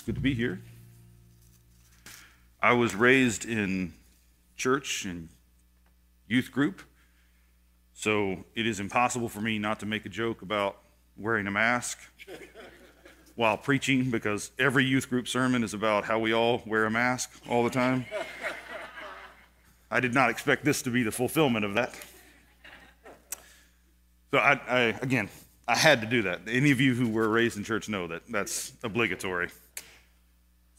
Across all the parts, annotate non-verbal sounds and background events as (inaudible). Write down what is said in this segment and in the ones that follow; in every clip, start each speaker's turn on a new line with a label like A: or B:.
A: It's good to be here. I was raised in church and youth group, so it is impossible for me not to make a joke about wearing a mask (laughs) while preaching because every youth group sermon is about how we all wear a mask all the time. I did not expect this to be the fulfillment of that. So, I, I, again, I had to do that. Any of you who were raised in church know that that's obligatory.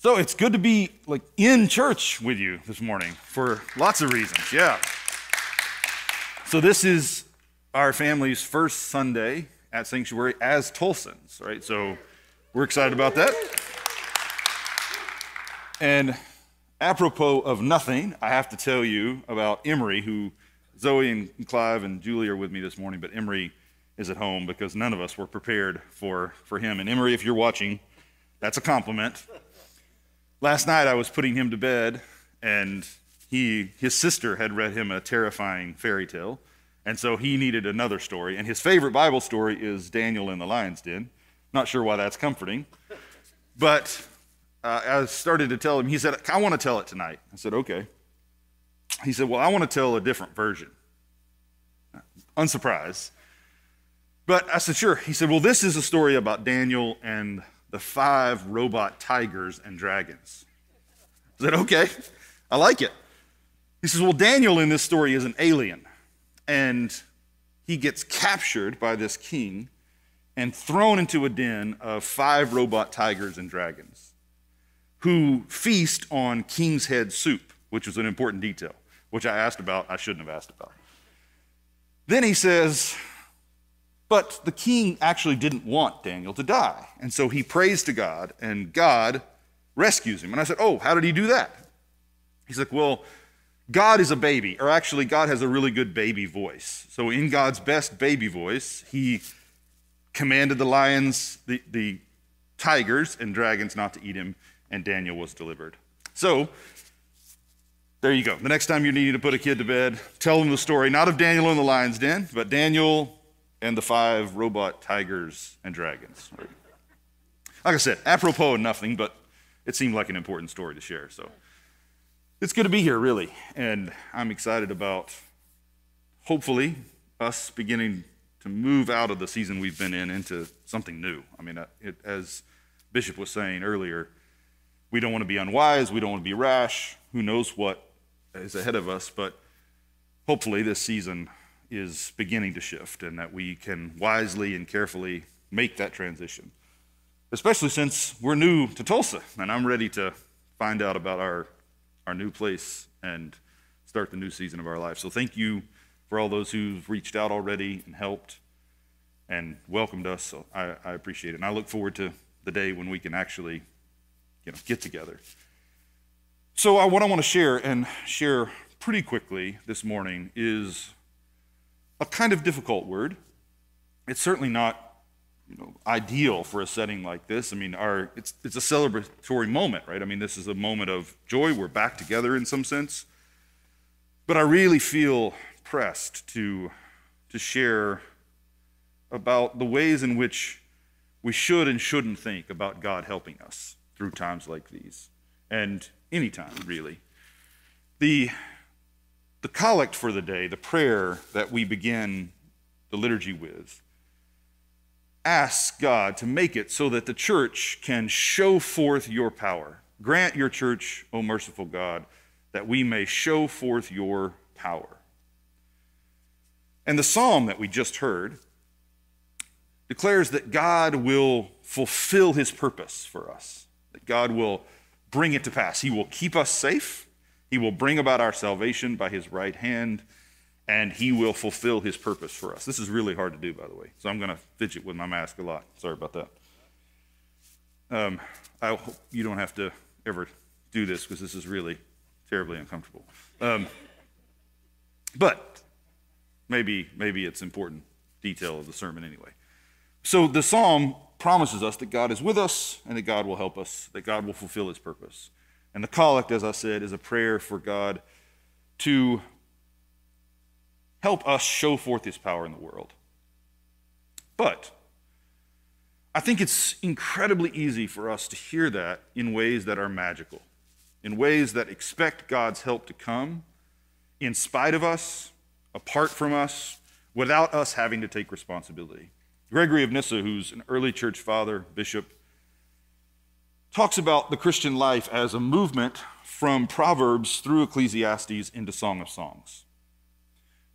A: So it's good to be like in church with you this morning for lots of reasons. Yeah. So this is our family's first Sunday at Sanctuary as Tulsans, right? So we're excited about that. And apropos of nothing, I have to tell you about Emery, who Zoe and Clive and Julie are with me this morning, but Emery is at home because none of us were prepared for, for him. And Emery, if you're watching, that's a compliment. Last night I was putting him to bed, and he, his sister had read him a terrifying fairy tale. And so he needed another story. And his favorite Bible story is Daniel in the lion's den. Not sure why that's comforting. But uh, I started to tell him, he said, I want to tell it tonight. I said, okay. He said, well, I want to tell a different version. Unsurprised. But I said, sure. He said, well, this is a story about Daniel and the five robot tigers and dragons. I said, okay, I like it. He says, well, Daniel in this story is an alien, and he gets captured by this king and thrown into a den of five robot tigers and dragons who feast on king's head soup, which was an important detail, which I asked about, I shouldn't have asked about. Then he says, but the king actually didn't want Daniel to die. And so he prays to God, and God rescues him. And I said, Oh, how did he do that? He's like, Well, God is a baby, or actually, God has a really good baby voice. So, in God's best baby voice, he commanded the lions, the, the tigers, and dragons not to eat him, and Daniel was delivered. So, there you go. The next time you're needing to put a kid to bed, tell them the story, not of Daniel in the lion's den, but Daniel and the five robot tigers and dragons. Like I said, apropos of nothing, but it seemed like an important story to share. So it's good to be here, really. And I'm excited about hopefully us beginning to move out of the season we've been in into something new. I mean, uh, it, as Bishop was saying earlier, we don't want to be unwise, we don't want to be rash. Who knows what is ahead of us, but hopefully this season is beginning to shift and that we can wisely and carefully make that transition. Especially since we're new to Tulsa and I'm ready to find out about our, our new place and start the new season of our life. So thank you for all those who've reached out already and helped and welcomed us. So I, I appreciate it. And I look forward to the day when we can actually you know, get together. So, I, what I want to share and share pretty quickly this morning is a kind of difficult word. It's certainly not you know, ideal for a setting like this. I mean, our, it's, it's a celebratory moment, right? I mean, this is a moment of joy. We're back together in some sense. But I really feel pressed to, to share about the ways in which we should and shouldn't think about God helping us through times like these, and any time, really. The the collect for the day, the prayer that we begin the liturgy with, asks God to make it so that the church can show forth your power. Grant your church, O merciful God, that we may show forth your power. And the psalm that we just heard declares that God will fulfill his purpose for us, that God will bring it to pass. He will keep us safe he will bring about our salvation by his right hand, and he will fulfill his purpose for us. This is really hard to do, by the way, so I'm going to fidget with my mask a lot. Sorry about that. Um, I hope you don't have to ever do this because this is really terribly uncomfortable. Um, but maybe, maybe it's important detail of the sermon anyway. So the psalm promises us that God is with us and that God will help us, that God will fulfill his purpose. And the collect, as I said, is a prayer for God to help us show forth his power in the world. But I think it's incredibly easy for us to hear that in ways that are magical, in ways that expect God's help to come in spite of us, apart from us, without us having to take responsibility. Gregory of Nyssa, who's an early church father, bishop, talks about the Christian life as a movement from Proverbs through Ecclesiastes into Song of Songs.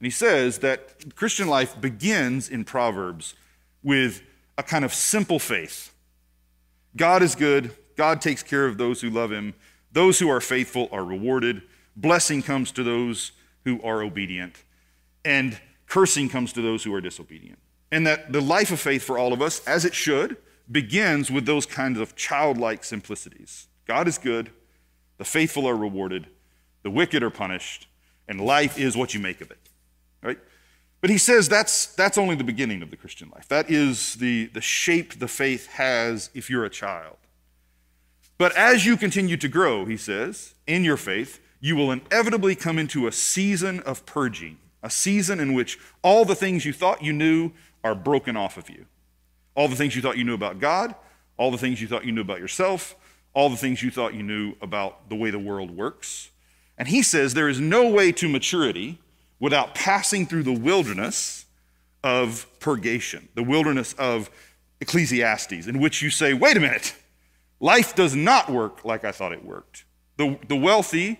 A: And he says that Christian life begins in Proverbs with a kind of simple faith. God is good, God takes care of those who love him, those who are faithful are rewarded, blessing comes to those who are obedient, and cursing comes to those who are disobedient. And that the life of faith for all of us, as it should, begins with those kinds of childlike simplicities. God is good, the faithful are rewarded, the wicked are punished, and life is what you make of it. Right? But he says that's, that's only the beginning of the Christian life. That is the, the shape the faith has if you're a child. But as you continue to grow, he says, in your faith, you will inevitably come into a season of purging, a season in which all the things you thought you knew are broken off of you. All the things you thought you knew about God, all the things you thought you knew about yourself, all the things you thought you knew about the way the world works. And he says there is no way to maturity without passing through the wilderness of purgation, the wilderness of Ecclesiastes, in which you say, wait a minute, life does not work like I thought it worked. The, the wealthy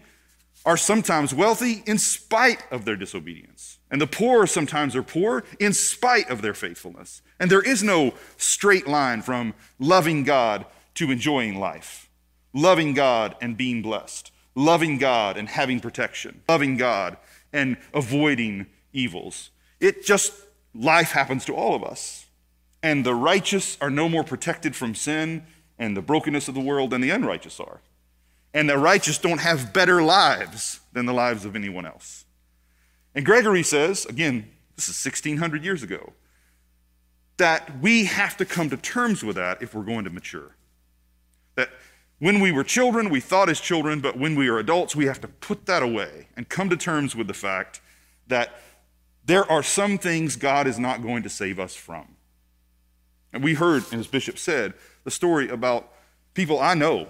A: are sometimes wealthy in spite of their disobedience. And the poor sometimes are poor in spite of their faithfulness. And there is no straight line from loving God to enjoying life, loving God and being blessed, loving God and having protection, loving God and avoiding evils. It just, life happens to all of us. And the righteous are no more protected from sin and the brokenness of the world than the unrighteous are. And the righteous don't have better lives than the lives of anyone else. And Gregory says, again, this is 1600 years ago, that we have to come to terms with that if we're going to mature. That when we were children, we thought as children, but when we are adults, we have to put that away and come to terms with the fact that there are some things God is not going to save us from. And we heard, as Bishop said, the story about people I know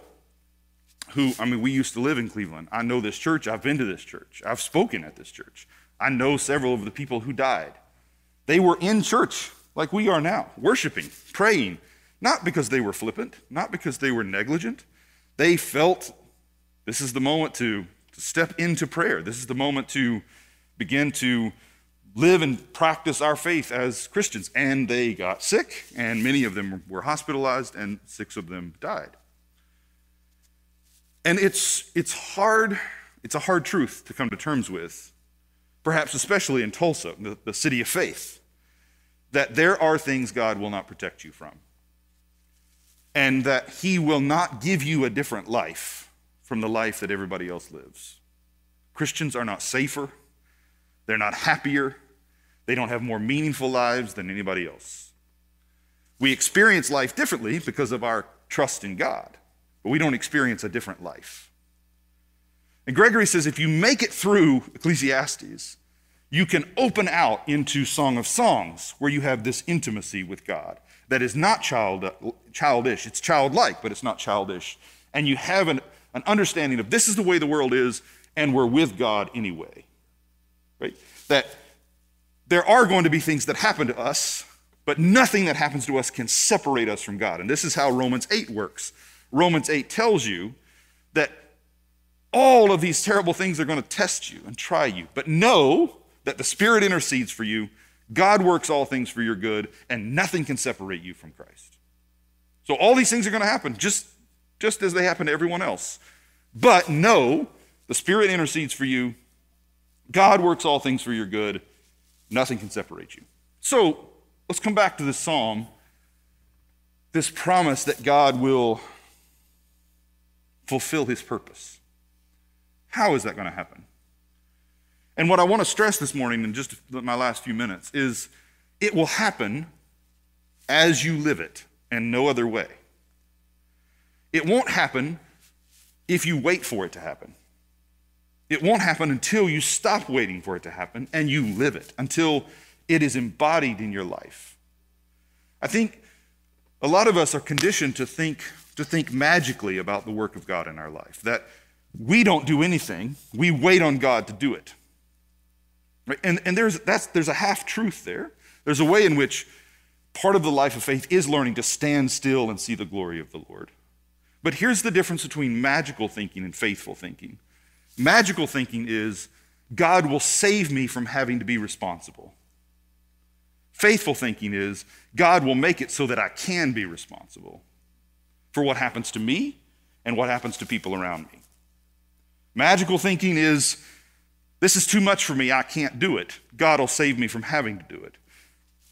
A: who, I mean, we used to live in Cleveland. I know this church. I've been to this church. I've spoken at this church. I know several of the people who died. They were in church like we are now, worshiping, praying, not because they were flippant, not because they were negligent, they felt this is the moment to, to step into prayer. This is the moment to begin to live and practice our faith as Christians. And they got sick, and many of them were hospitalized, and six of them died. And it's, it's hard, it's a hard truth to come to terms with, perhaps especially in Tulsa, the, the city of faith, that there are things God will not protect you from and that He will not give you a different life from the life that everybody else lives. Christians are not safer, they're not happier, they don't have more meaningful lives than anybody else. We experience life differently because of our trust in God, but we don't experience a different life. And Gregory says if you make it through Ecclesiastes, you can open out into Song of Songs, where you have this intimacy with God that is not child, childish. It's childlike, but it's not childish. And you have an, an understanding of this is the way the world is, and we're with God anyway. Right? That there are going to be things that happen to us, but nothing that happens to us can separate us from God. And this is how Romans 8 works. Romans 8 tells you that all of these terrible things are going to test you and try you, but know that the Spirit intercedes for you God works all things for your good, and nothing can separate you from Christ. So all these things are going to happen just, just as they happen to everyone else. But know the Spirit intercedes for you. God works all things for your good. Nothing can separate you. So let's come back to this psalm, this promise that God will fulfill his purpose. How is that going to happen? And what I want to stress this morning in just my last few minutes is it will happen as you live it and no other way. It won't happen if you wait for it to happen. It won't happen until you stop waiting for it to happen and you live it, until it is embodied in your life. I think a lot of us are conditioned to think, to think magically about the work of God in our life, that we don't do anything, we wait on God to do it. Right? And, and there's, that's, there's a half truth there. There's a way in which part of the life of faith is learning to stand still and see the glory of the Lord. But here's the difference between magical thinking and faithful thinking magical thinking is God will save me from having to be responsible. Faithful thinking is God will make it so that I can be responsible for what happens to me and what happens to people around me. Magical thinking is this is too much for me, I can't do it. God will save me from having to do it.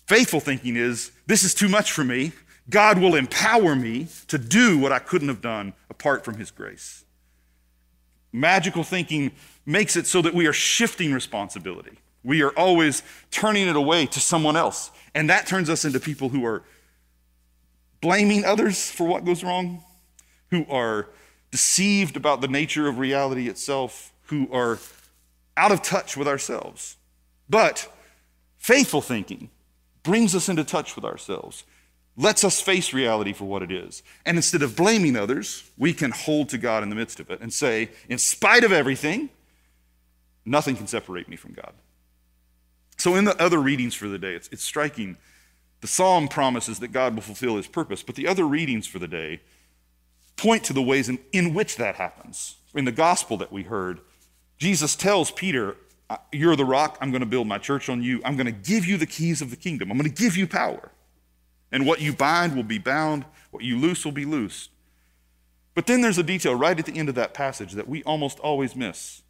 A: Faithful thinking is this is too much for me, God will empower me to do what I couldn't have done apart from His grace. Magical thinking makes it so that we are shifting responsibility. We are always turning it away to someone else. And that turns us into people who are blaming others for what goes wrong, who are deceived about the nature of reality itself, who are out of touch with ourselves. But faithful thinking brings us into touch with ourselves, lets us face reality for what it is. And instead of blaming others, we can hold to God in the midst of it and say, in spite of everything, nothing can separate me from God. So, in the other readings for the day, it's, it's striking. The psalm promises that God will fulfill his purpose, but the other readings for the day point to the ways in, in which that happens. In the gospel that we heard, Jesus tells Peter, You're the rock, I'm going to build my church on you. I'm going to give you the keys of the kingdom, I'm going to give you power. And what you bind will be bound, what you loose will be loosed. But then there's a detail right at the end of that passage that we almost always miss.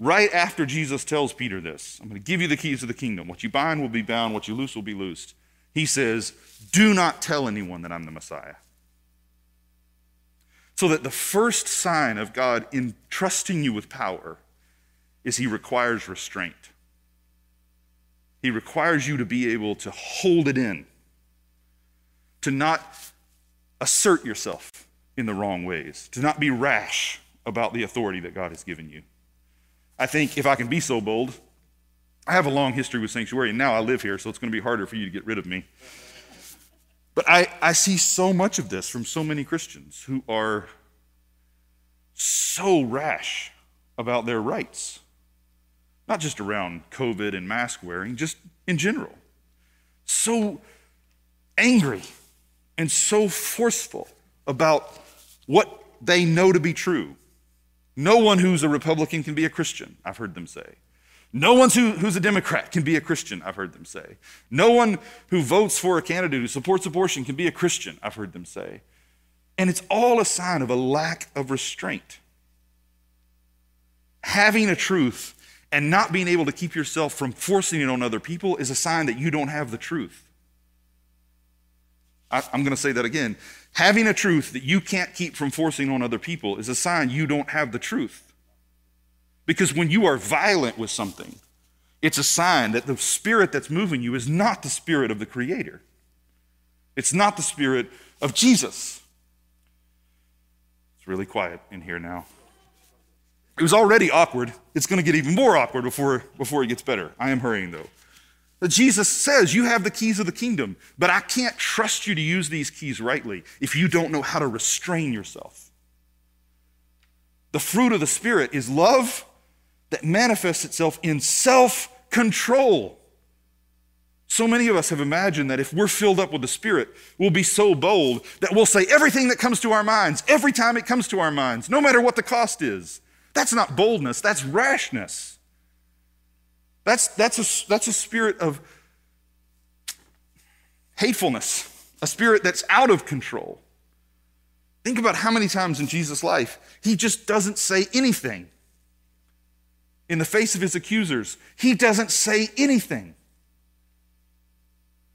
A: Right after Jesus tells Peter this, I'm going to give you the keys of the kingdom. What you bind will be bound, what you loose will be loosed. He says, Do not tell anyone that I'm the Messiah. So that the first sign of God entrusting you with power is He requires restraint. He requires you to be able to hold it in, to not assert yourself in the wrong ways, to not be rash about the authority that God has given you. I think if I can be so bold, I have a long history with Sanctuary, and now I live here, so it's going to be harder for you to get rid of me. But I, I see so much of this from so many Christians who are so rash about their rights, not just around COVID and mask wearing, just in general. So angry and so forceful about what they know to be true no one who's a Republican can be a Christian, I've heard them say. No one who, who's a Democrat can be a Christian, I've heard them say. No one who votes for a candidate who supports abortion can be a Christian, I've heard them say. And it's all a sign of a lack of restraint. Having a truth and not being able to keep yourself from forcing it on other people is a sign that you don't have the truth. I, am going to say that again. Having a truth that you can't keep from forcing on other people is a sign you don't have the truth. Because when you are violent with something, it's a sign that the spirit that's moving you is not the spirit of the Creator. It's not the spirit of Jesus. It's really quiet in here now. It was already awkward. It's going to get even more awkward before, before it gets better. I am hurrying, though. Jesus says, You have the keys of the kingdom, but I can't trust you to use these keys rightly if you don't know how to restrain yourself. The fruit of the Spirit is love that manifests itself in self control. So many of us have imagined that if we're filled up with the Spirit, we'll be so bold that we'll say everything that comes to our minds every time it comes to our minds, no matter what the cost is. That's not boldness, that's rashness. That's, that's, a, that's a spirit of hatefulness, a spirit that's out of control. Think about how many times in Jesus' life he just doesn't say anything. In the face of his accusers, he doesn't say anything.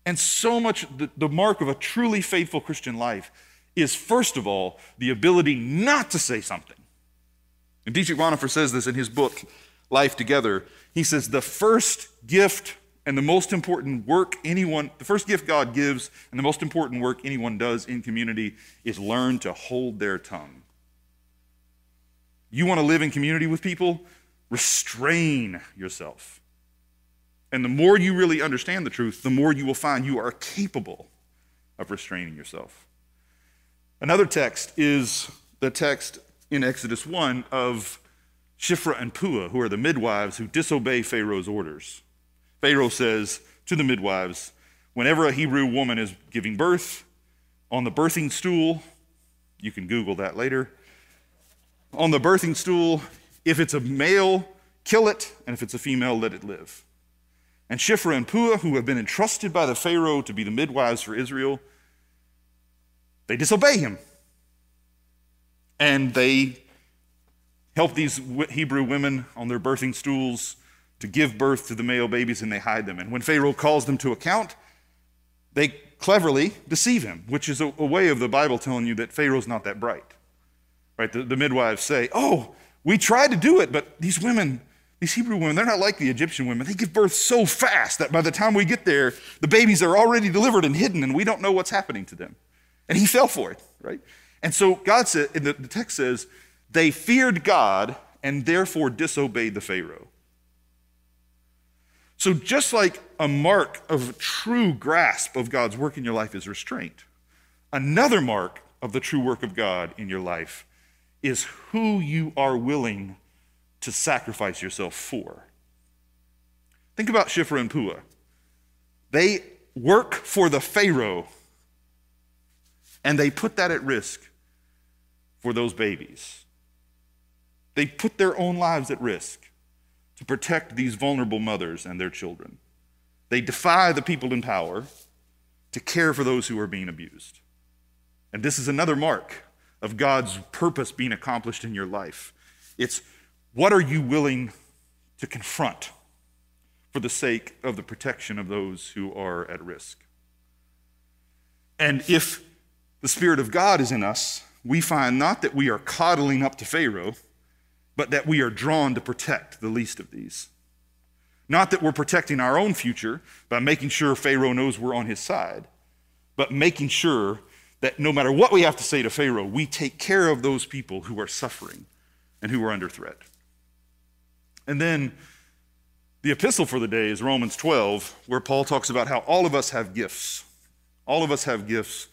A: And so much the, the mark of a truly faithful Christian life is, first of all, the ability not to say something. And Dietrich Bonhoeffer says this in his book, Life Together. He says, the first gift and the most important work anyone, the first gift God gives and the most important work anyone does in community is learn to hold their tongue. You want to live in community with people? Restrain yourself. And the more you really understand the truth, the more you will find you are capable of restraining yourself. Another text is the text in Exodus 1 of Shiphrah and Puah, who are the midwives who disobey Pharaoh's orders. Pharaoh says to the midwives, whenever a Hebrew woman is giving birth, on the birthing stool, you can Google that later. On the birthing stool, if it's a male, kill it, and if it's a female, let it live. And Shiphrah and Puah, who have been entrusted by the Pharaoh to be the midwives for Israel, they disobey him. And they help these Hebrew women on their birthing stools to give birth to the male babies and they hide them. And when Pharaoh calls them to account, they cleverly deceive him, which is a, a way of the Bible telling you that Pharaoh's not that bright. Right? The, the midwives say, Oh, we tried to do it, but these women, these Hebrew women, they're not like the Egyptian women. They give birth so fast that by the time we get there, the babies are already delivered and hidden, and we don't know what's happening to them. And he fell for it, right? And so God said, the, the text says, they feared God and therefore disobeyed the Pharaoh. So, just like a mark of true grasp of God's work in your life is restraint, another mark of the true work of God in your life is who you are willing to sacrifice yourself for. Think about Shiphrah and Puah. They work for the Pharaoh, and they put that at risk for those babies. They put their own lives at risk to protect these vulnerable mothers and their children. They defy the people in power to care for those who are being abused. And this is another mark of God's purpose being accomplished in your life. It's what are you willing to confront for the sake of the protection of those who are at risk? And if the Spirit of God is in us, we find not that we are coddling up to Pharaoh, but that we are drawn to protect the least of these. Not that we're protecting our own future by making sure Pharaoh knows we're on his side, but making sure that no matter what we have to say to Pharaoh, we take care of those people who are suffering and who are under threat. And then the epistle for the day is Romans 12, where Paul talks about how all of us have gifts. All of us have gifts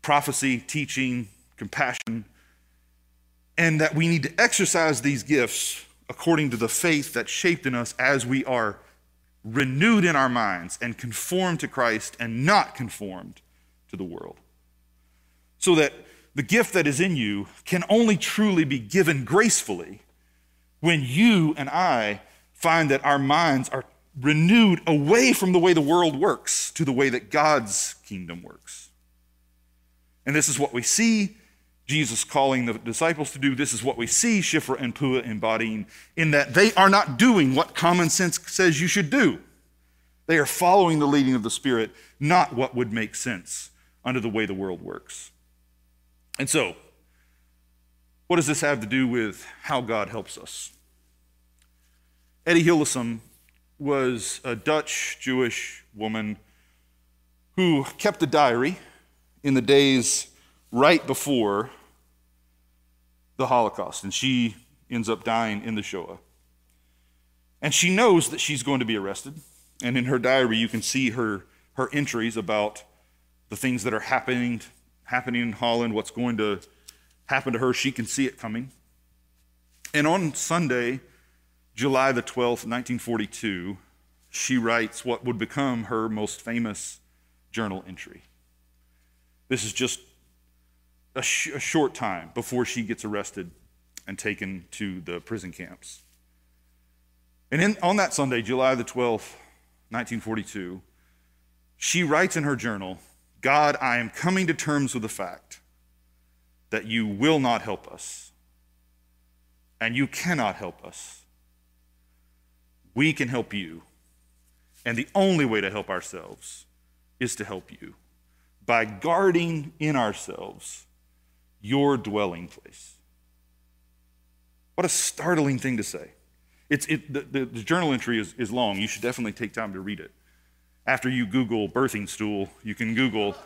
A: prophecy, teaching, compassion, and that we need to exercise these gifts according to the faith that's shaped in us as we are renewed in our minds and conformed to Christ and not conformed to the world. So that the gift that is in you can only truly be given gracefully when you and I find that our minds are renewed away from the way the world works to the way that God's kingdom works. And this is what we see Jesus calling the disciples to do. This is what we see Shiphrah and Puah embodying in that they are not doing what common sense says you should do. They are following the leading of the Spirit, not what would make sense under the way the world works. And so, what does this have to do with how God helps us? Etty Hillesum was a Dutch Jewish woman who kept a diary in the days right before the Holocaust, and she ends up dying in the Shoah. And she knows that she's going to be arrested. And in her diary, you can see her, her entries about the things that are happening, happening in Holland, what's going to happen to her. She can see it coming. And on Sunday, July the 12th, 1942, she writes what would become her most famous journal entry. This is just a, sh- a short time before she gets arrested and taken to the prison camps. And in, on that Sunday, July the 12th, 1942, she writes in her journal God, I am coming to terms with the fact that you will not help us, and you cannot help us. We can help you, and the only way to help ourselves is to help you by guarding in ourselves your dwelling place. What a startling thing to say. It's, it, the, the, the journal entry is, is long. You should definitely take time to read it. After you Google birthing stool, you can Google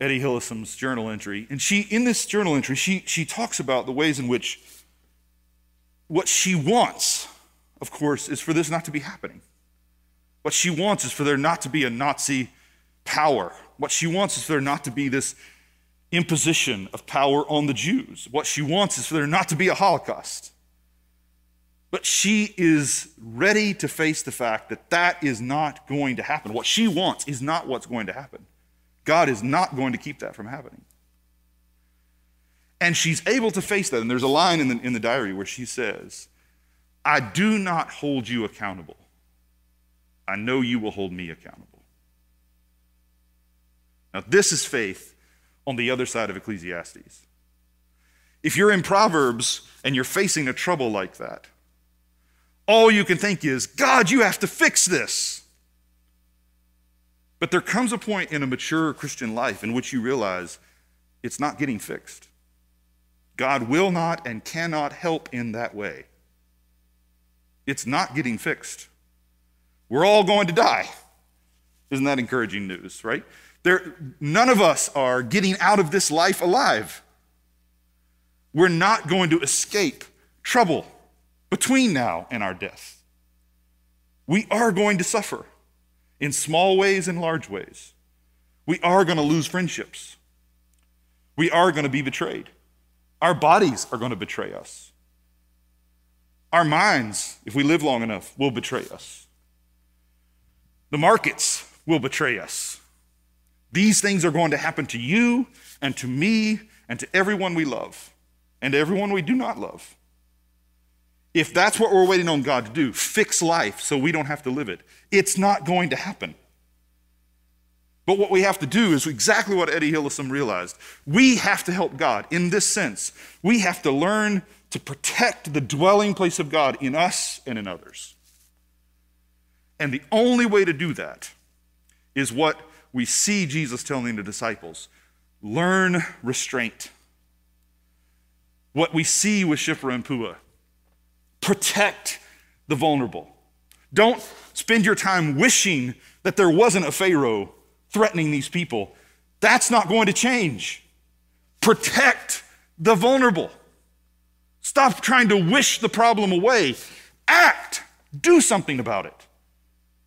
A: Etty Hillesum's journal entry. And she, in this journal entry, she, she talks about the ways in which what she wants, of course, is for this not to be happening. What she wants is for there not to be a Nazi power. What she wants is for there not to be this imposition of power on the Jews. What she wants is for there not to be a Holocaust. But she is ready to face the fact that that is not going to happen. What she wants is not what's going to happen. God is not going to keep that from happening. And she's able to face that. And there's a line in the, in the diary where she says, I do not hold you accountable. I know you will hold me accountable. Now, this is faith on the other side of Ecclesiastes. If you're in Proverbs and you're facing a trouble like that, all you can think is, God, you have to fix this. But there comes a point in a mature Christian life in which you realize it's not getting fixed. God will not and cannot help in that way. It's not getting fixed. We're all going to die. Isn't that encouraging news, right? There, none of us are getting out of this life alive. We're not going to escape trouble between now and our death. We are going to suffer in small ways and large ways. We are going to lose friendships. We are going to be betrayed. Our bodies are going to betray us. Our minds, if we live long enough, will betray us. The markets will betray us. These things are going to happen to you and to me and to everyone we love and everyone we do not love. If that's what we're waiting on God to do, fix life so we don't have to live it, it's not going to happen. But what we have to do is exactly what Etty Hillesum realized. We have to help God in this sense. We have to learn to protect the dwelling place of God in us and in others. And the only way to do that is what we see Jesus telling the disciples learn restraint. What we see with Shiphrah and Puah protect the vulnerable. Don't spend your time wishing that there wasn't a Pharaoh threatening these people. That's not going to change. Protect the vulnerable. Stop trying to wish the problem away. Act. Do something about it.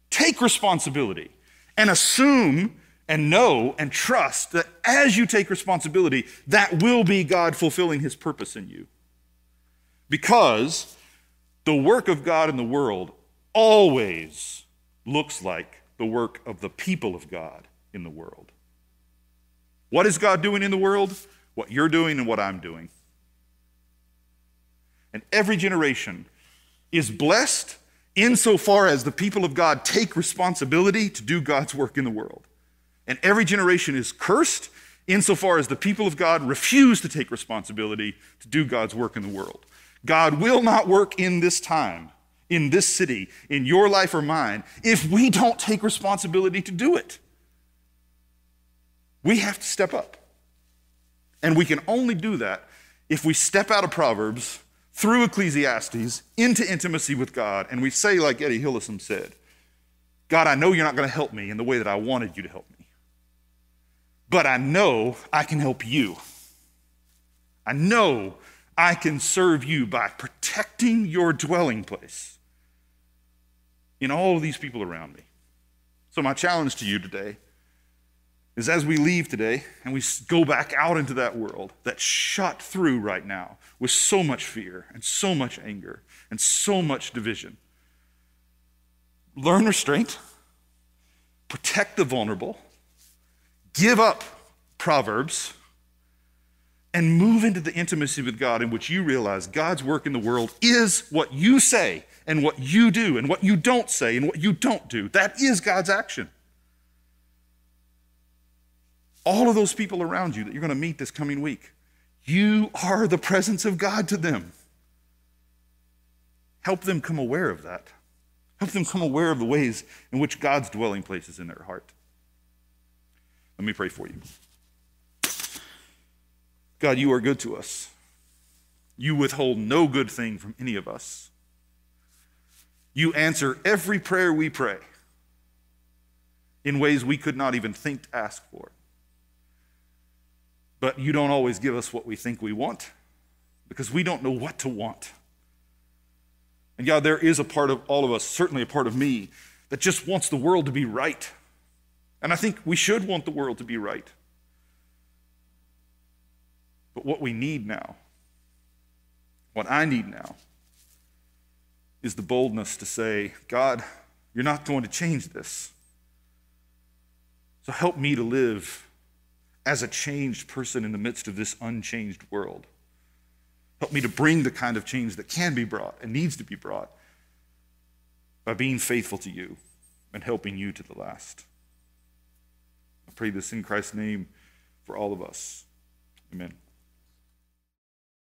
A: Take responsibility and assume and know and trust that as you take responsibility, that will be God fulfilling his purpose in you. Because the work of God in the world always looks like the work of the people of God in the world. What is God doing in the world? What you're doing and what I'm doing. And every generation is blessed insofar as the people of God take responsibility to do God's work in the world. And every generation is cursed insofar as the people of God refuse to take responsibility to do God's work in the world. God will not work in this time, in this city, in your life or mine, if we don't take responsibility to do it. We have to step up. And we can only do that if we step out of Proverbs through Ecclesiastes into intimacy with God, and we say, like Etty Hillesum said, God, I know you're not going to help me in the way that I wanted you to help me, but I know I can help you. I know I can serve you by protecting your dwelling place in all of these people around me. So, my challenge to you today is as we leave today and we go back out into that world that's shot through right now with so much fear and so much anger and so much division, learn restraint, protect the vulnerable, give up Proverbs, and move into the intimacy with God in which you realize God's work in the world is what you say and what you do and what you don't say and what you don't do. That is God's action all of those people around you that you're going to meet this coming week. You are the presence of God to them. Help them come aware of that. Help them come aware of the ways in which God's dwelling place is in their heart. Let me pray for you. God, you are good to us. You withhold no good thing from any of us. You answer every prayer we pray in ways we could not even think to ask for. But you don't always give us what we think we want because we don't know what to want. And God, there is a part of all of us, certainly a part of me, that just wants the world to be right. And I think we should want the world to be right. But what we need now, what I need now, is the boldness to say, God, you're not going to change this. So help me to live as a changed person in the midst of this unchanged world. Help me to bring the kind of change that can be brought and needs to be brought by being faithful to you and helping you to the last. I pray this in Christ's name for all of us. Amen.